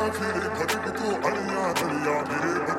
Kiri, Kiri, Kiri, Kiri, Kiri, Kiri, Kiri, Kiri,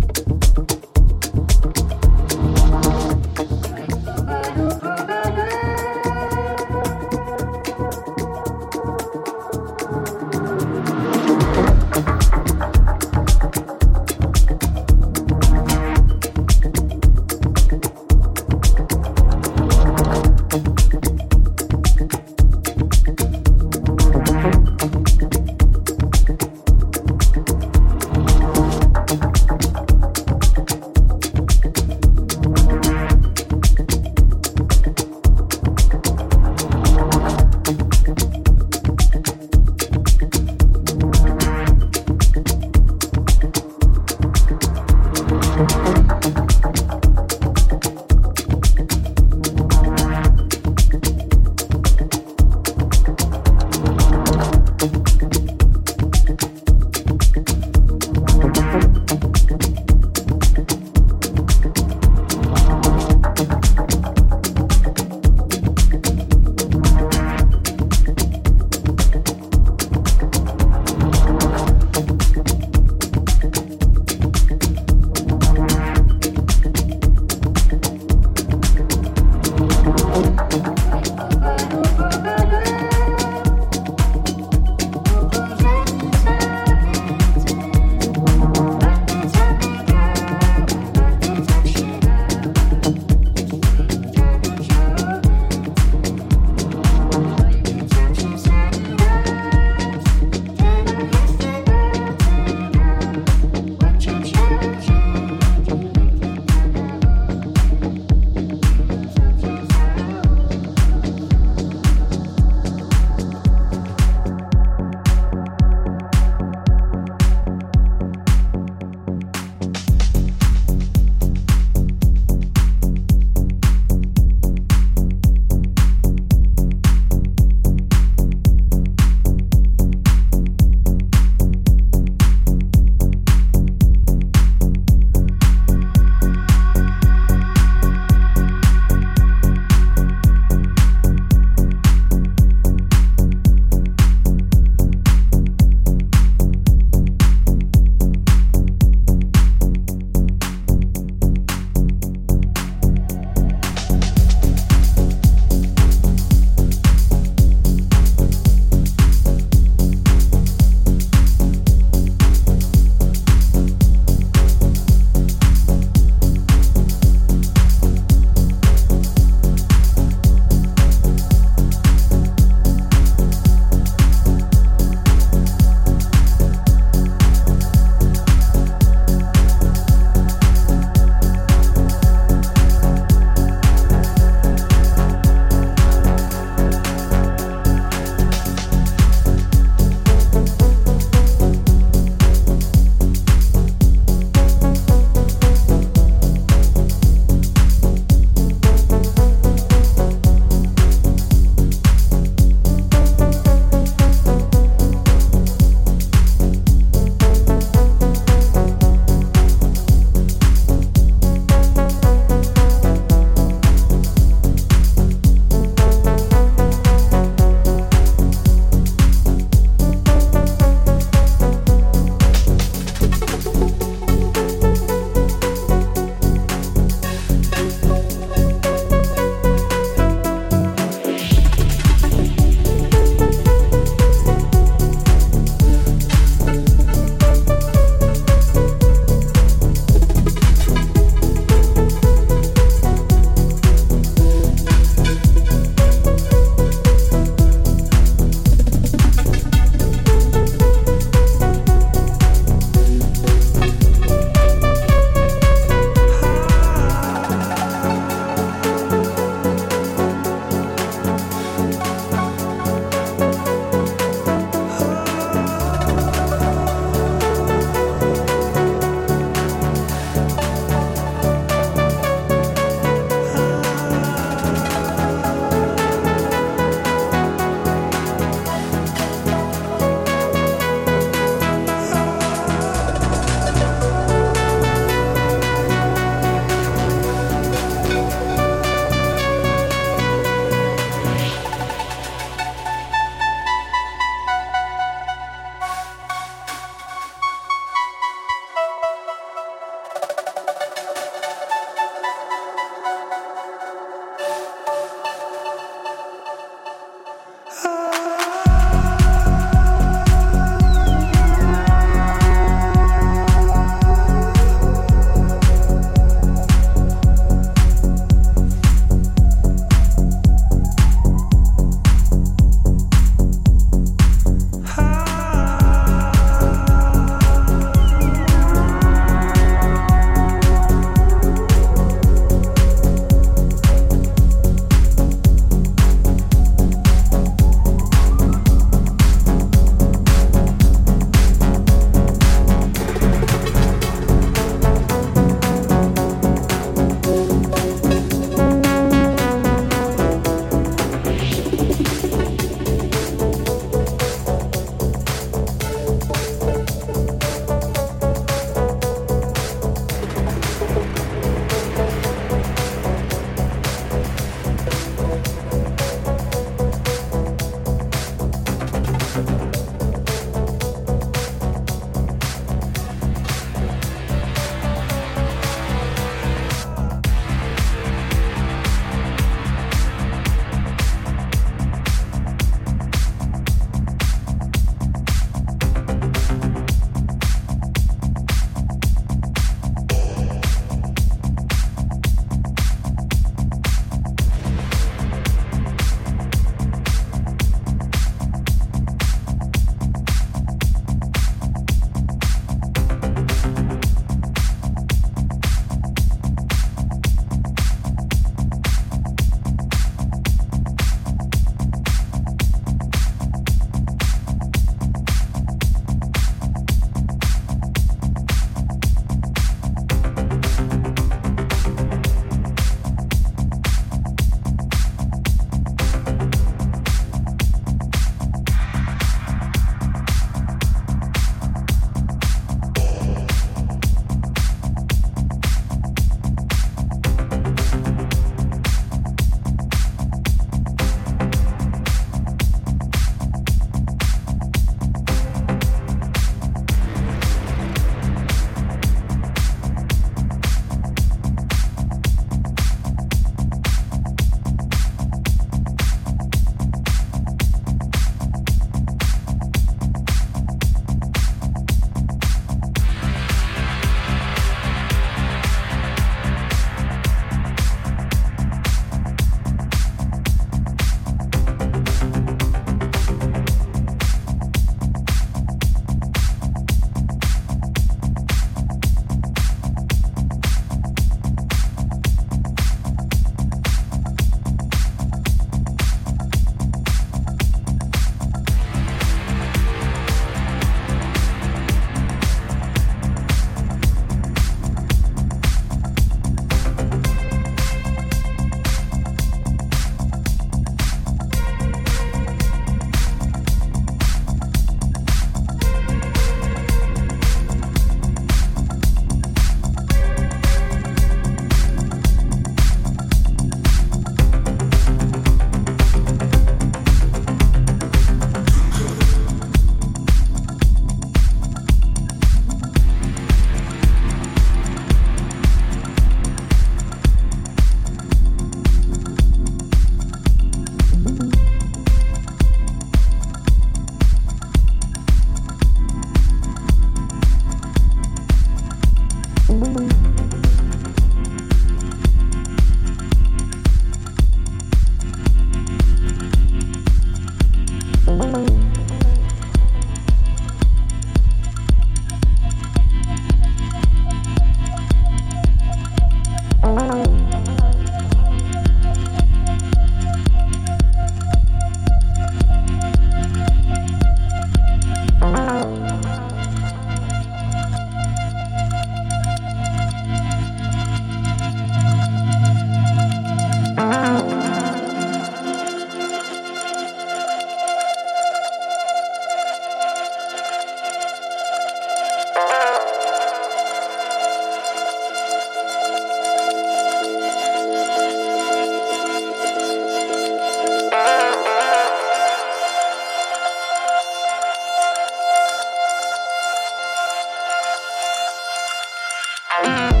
Música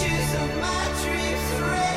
pictures of my dreams.